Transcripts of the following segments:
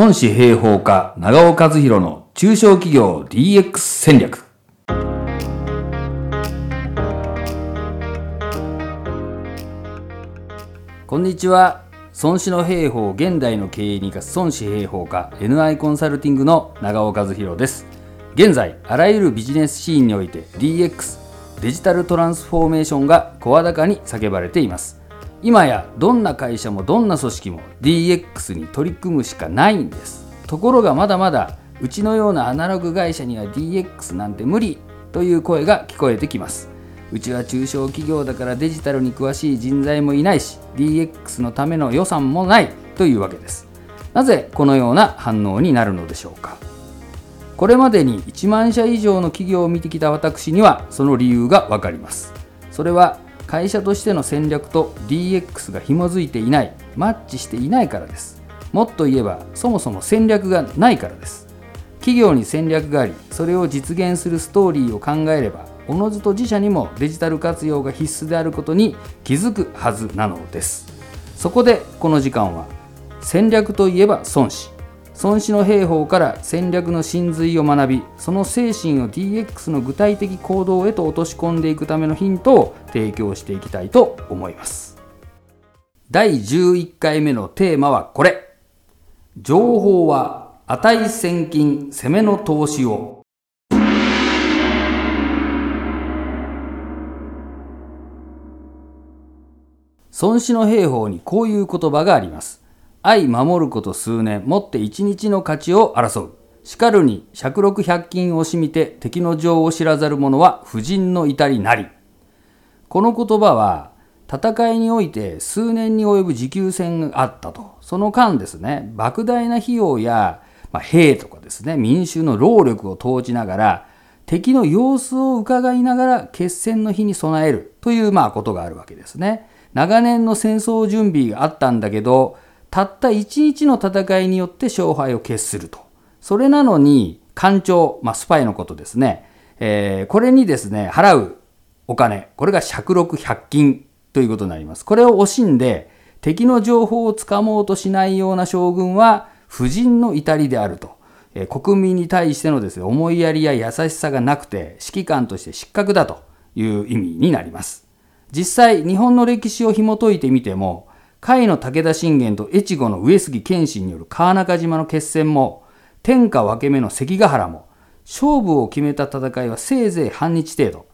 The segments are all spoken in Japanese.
孫子平方家長尾和弘の中小企業 DX 戦略。こんにちは。孫子の兵法現代の経営に生かす孫子兵法家 NI コンサルティングの長尾和弘です。現在あらゆるビジネスシーンにおいて DX デジタルトランスフォーメーションが声高に叫ばれています。今やどんな会社もどんな組織も DX に取り組むしかないんです。ところがまだまだうちのようなアナログ会社には DX なんて無理という声が聞こえてきます。うちは中小企業だからデジタルに詳しい人材もいないし DX のための予算もないというわけです。なぜこのような反応になるのでしょうか。これまでに1万社以上の企業を見てきた私にはその理由がわかります。それは会社としての戦略と DX が紐づいていないマッチしていないからです。もっと言えばそもそも戦略がないからです。企業に戦略がありそれを実現するストーリーを考えればおのずと自社にもデジタル活用が必須であることに気づくはずなのです。そこでこの時間は戦略といえば孫子孫子の兵法から戦略の真髄を学びその精神を DX の具体的行動へと落とし込んでいくためのヒントを提供していきたいと思います。第11回目のテーマはこれ。情報は値千金攻めの投資を。孫子の兵法にこういう言葉があります。愛守ること数年、もって一日の価値を争う。しかるに、百六百均をしみて敵の情を知らざる者は婦人の至りなり。この言葉は、戦いにおいて数年に及ぶ持久戦があったと。その間ですね、莫大な費用や、まあ、兵とかですね、民衆の労力を投じながら、敵の様子を伺いながら決戦の日に備えるというまあことがあるわけですね。長年の戦争準備があったんだけど、たった一日の戦いによって勝敗を決すると。それなのに、官庁、まあ、スパイのことですね。えー、これにですね、払うお金、これが尺六百金ということになります。これを惜しんで、敵の情報をつかもうとしないような将軍は、夫人の至りであると。えー、国民に対してのですね、思いやりや優しさがなくて、指揮官として失格だという意味になります。実際、日本の歴史を紐解いてみても、甲斐の武田信玄と越後の上杉謙信による川中島の決戦も、天下分け目の関ヶ原も、勝負を決めた戦いはせいぜい半日程度。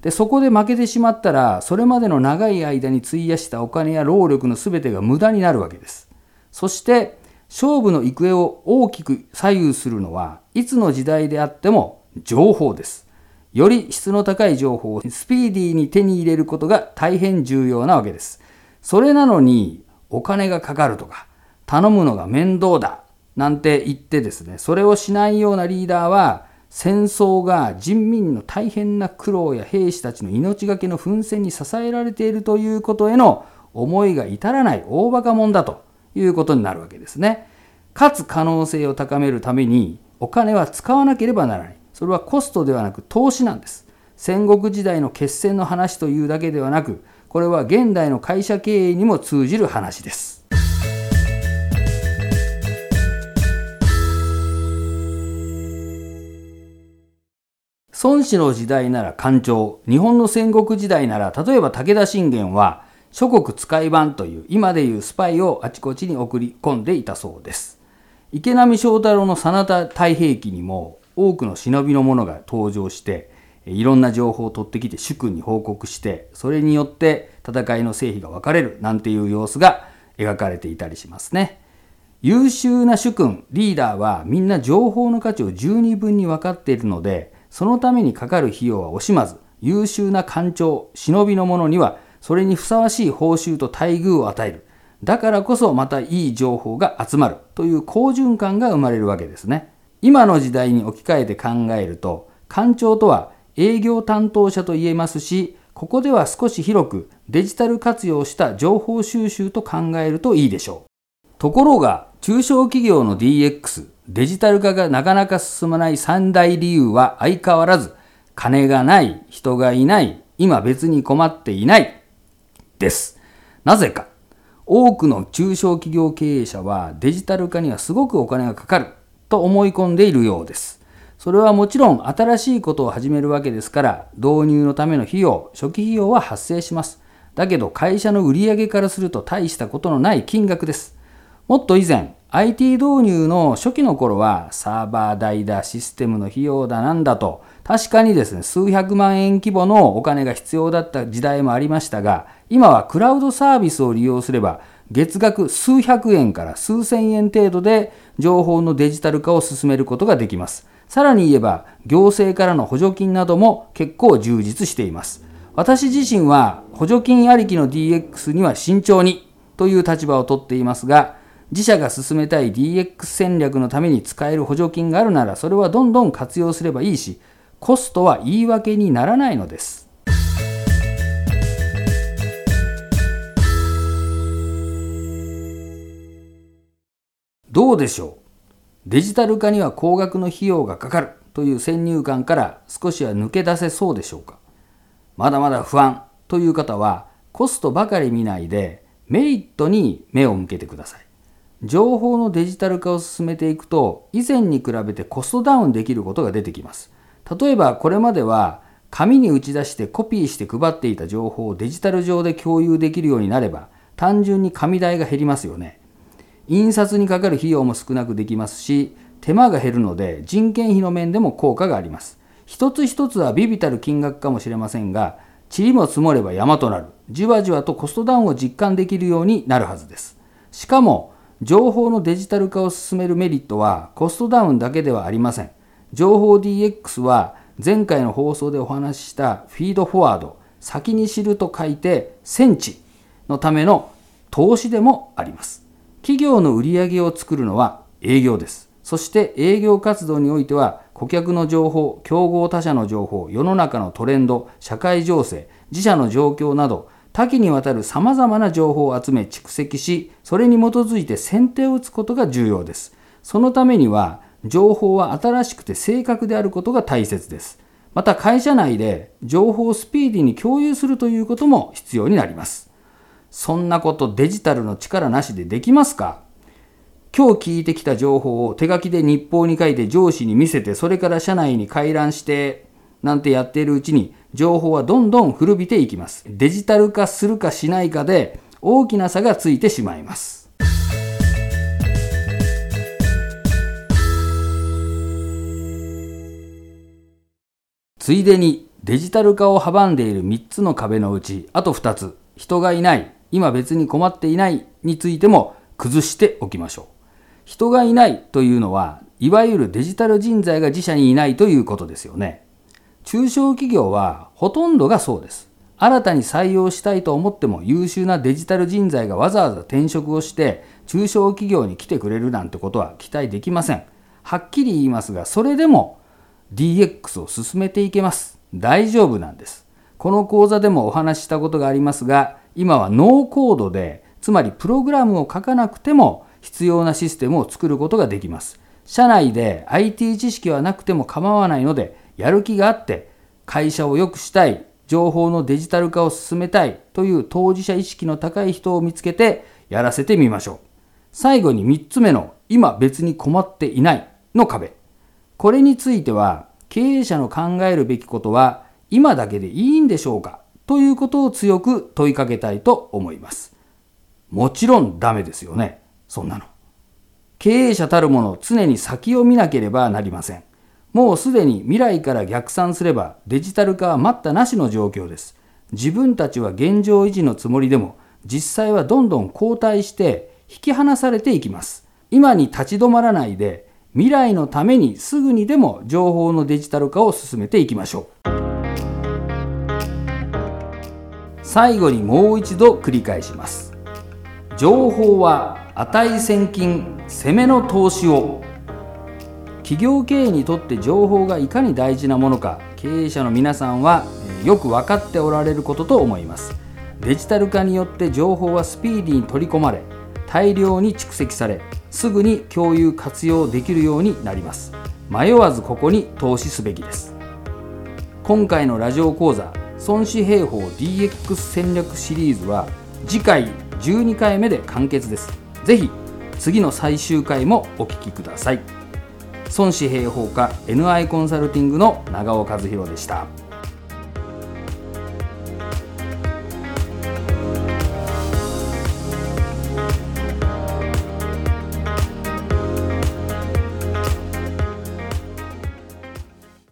で、そこで負けてしまったら、それまでの長い間に費やしたお金や労力の全てが無駄になるわけです。そして、勝負の行方を大きく左右するのは、いつの時代であっても情報です。より質の高い情報をスピーディーに手に入れることが大変重要なわけです。それなのにお金がかかるとか頼むのが面倒だなんて言ってですねそれをしないようなリーダーは戦争が人民の大変な苦労や兵士たちの命がけの奮戦に支えられているということへの思いが至らない大バカ者だということになるわけですね。勝つ可能性を高めるためにお金は使わなければならない。それはコストではなく投資なんです。戦国時代の決戦の話というだけではなくこれは現代の会社経営にも通じる話です。孫子の時代なら官庁、日本の戦国時代なら、例えば武田信玄は、諸国使い番という今でいうスパイをあちこちに送り込んでいたそうです。池波正太郎の真田太平記にも多くの忍びの者が登場して、いろんな情報を取ってきて主君に報告してそれによって戦いの成否が分かれるなんていう様子が描かれていたりしますね。優秀な主君リーダーはみんな情報の価値を十二分に分かっているのでそのためにかかる費用は惜しまず優秀な官庁忍びの者にはそれにふさわしい報酬と待遇を与える。だからこそまたいい情報が集まるという好循環が生まれるわけですね。今の時代に置き換えて考えると官庁とは営業担当者と言えますし、ここでは少し広くデジタル活用した情報収集と考えるといいでしょう。ところが、中小企業の DX、デジタル化がなかなか進まない三大理由は相変わらず、金がない、人がいない、今別に困っていない、です。なぜか。多くの中小企業経営者はデジタル化にはすごくお金がかかると思い込んでいるようです。それはもちろん新しいことを始めるわけですから導入のための費用、初期費用は発生します。だけど会社の売上からすると大したことのない金額です。もっと以前、IT 導入の初期の頃はサーバー代だ、システムの費用だなんだと確かにですね、数百万円規模のお金が必要だった時代もありましたが、今はクラウドサービスを利用すれば月額数百円から数千円程度で情報のデジタル化を進めることができます。さらに言えば行政からの補助金なども結構充実しています。私自身は補助金ありきの DX には慎重にという立場をとっていますが、自社が進めたい DX 戦略のために使える補助金があるならそれはどんどん活用すればいいし、コストは言い訳にならないのです。どうでしょう？デジタル化には高額の費用がかかるという先入観から少しは抜け出せそうでしょうか？まだまだ不安という方はコストばかり見ないでメリットに目を向けてください。情報のデジタル化を進めていくと以前に比べてコストダウンできることが出てきます。例えばこれまでは紙に打ち出してコピーして配っていた情報をデジタル上で共有できるようになれば単純に紙代が減りますよね。印刷にかかる費用も少なくできますし手間が減るので人件費の面でも効果があります。一つ一つはビビたる金額かもしれませんが塵も積もれば山となる。じわじわとコストダウンを実感できるようになるはずです。しかも情報のデジタル化を進めるメリットはコストダウンだけではありません。情報 DX は前回の放送でお話ししたフィードフォワード先に知ると書いて戦地のための投資でもあります。企業の売り上げを作るのは営業です。そして営業活動においては顧客の情報、競合他社の情報、世の中のトレンド、社会情勢、自社の状況など多岐にわたる様々な情報を集め蓄積し、それに基づいて先手を打つことが重要です。そのためには情報は新しくて正確であることが大切です。また会社内で情報をスピーディーに共有するということも必要になります。そんなことデジタルの力なしでできますか？今日聞いてきた情報を手書きで日報に書いて上司に見せてそれから社内に回覧してなんてやっているうちに情報はどんどん古びていきます。デジタル化するかしないかで大きな差がついてしまいます。ついでにデジタル化を阻んでいる3つの壁のうちあと2つ人がいない今別に困っていないについても崩しておきましょう。人がいないというのは、いわゆるデジタル人材が自社にいないということですよね。中小企業はほとんどがそうです。新たに採用したいと思っても優秀なデジタル人材がわざわざ転職をして中小企業に来てくれるなんてことは期待できません。はっきり言いますが、それでも DX を進めていけます。大丈夫なんです。この講座でもお話ししたことがありますが、今はノーコードで、つまりプログラムを書かなくても必要なシステムを作ることができます。社内で IT 知識はなくても構わないので、やる気があって会社を良くしたい、情報のデジタル化を進めたいという当事者意識の高い人を見つけてやらせてみましょう。最後に3つ目の今別に困っていないの壁。これについては経営者の考えるべきことは今だけでいいんでしょうか？ということを強く問いかけたいと思います。もちろんダメですよね。そんなの。経営者たるもの常に先を見なければなりません。もうすでに未来から逆算すればデジタル化は待ったなしの状況です。自分たちは現状維持のつもりでも実際はどんどん後退して引き離されていきます。今に立ち止まらないで未来のためにすぐにでも情報のデジタル化を進めていきましょう。最後にもう一度繰り返します。情報は値千金攻めの投資を。企業経営にとって情報がいかに大事なものか経営者の皆さんはよく分かっておられることと思います。デジタル化によって情報はスピーディーに取り込まれ大量に蓄積されすぐに共有活用できるようになります。迷わずここに投資すべきです。今回のラジオ講座孫子兵法 DX 戦略シリーズは次回12回目で完結ですぜひ次の最終回もお聞きください孫子兵法家 NI コンサルティングの長尾和弘でした。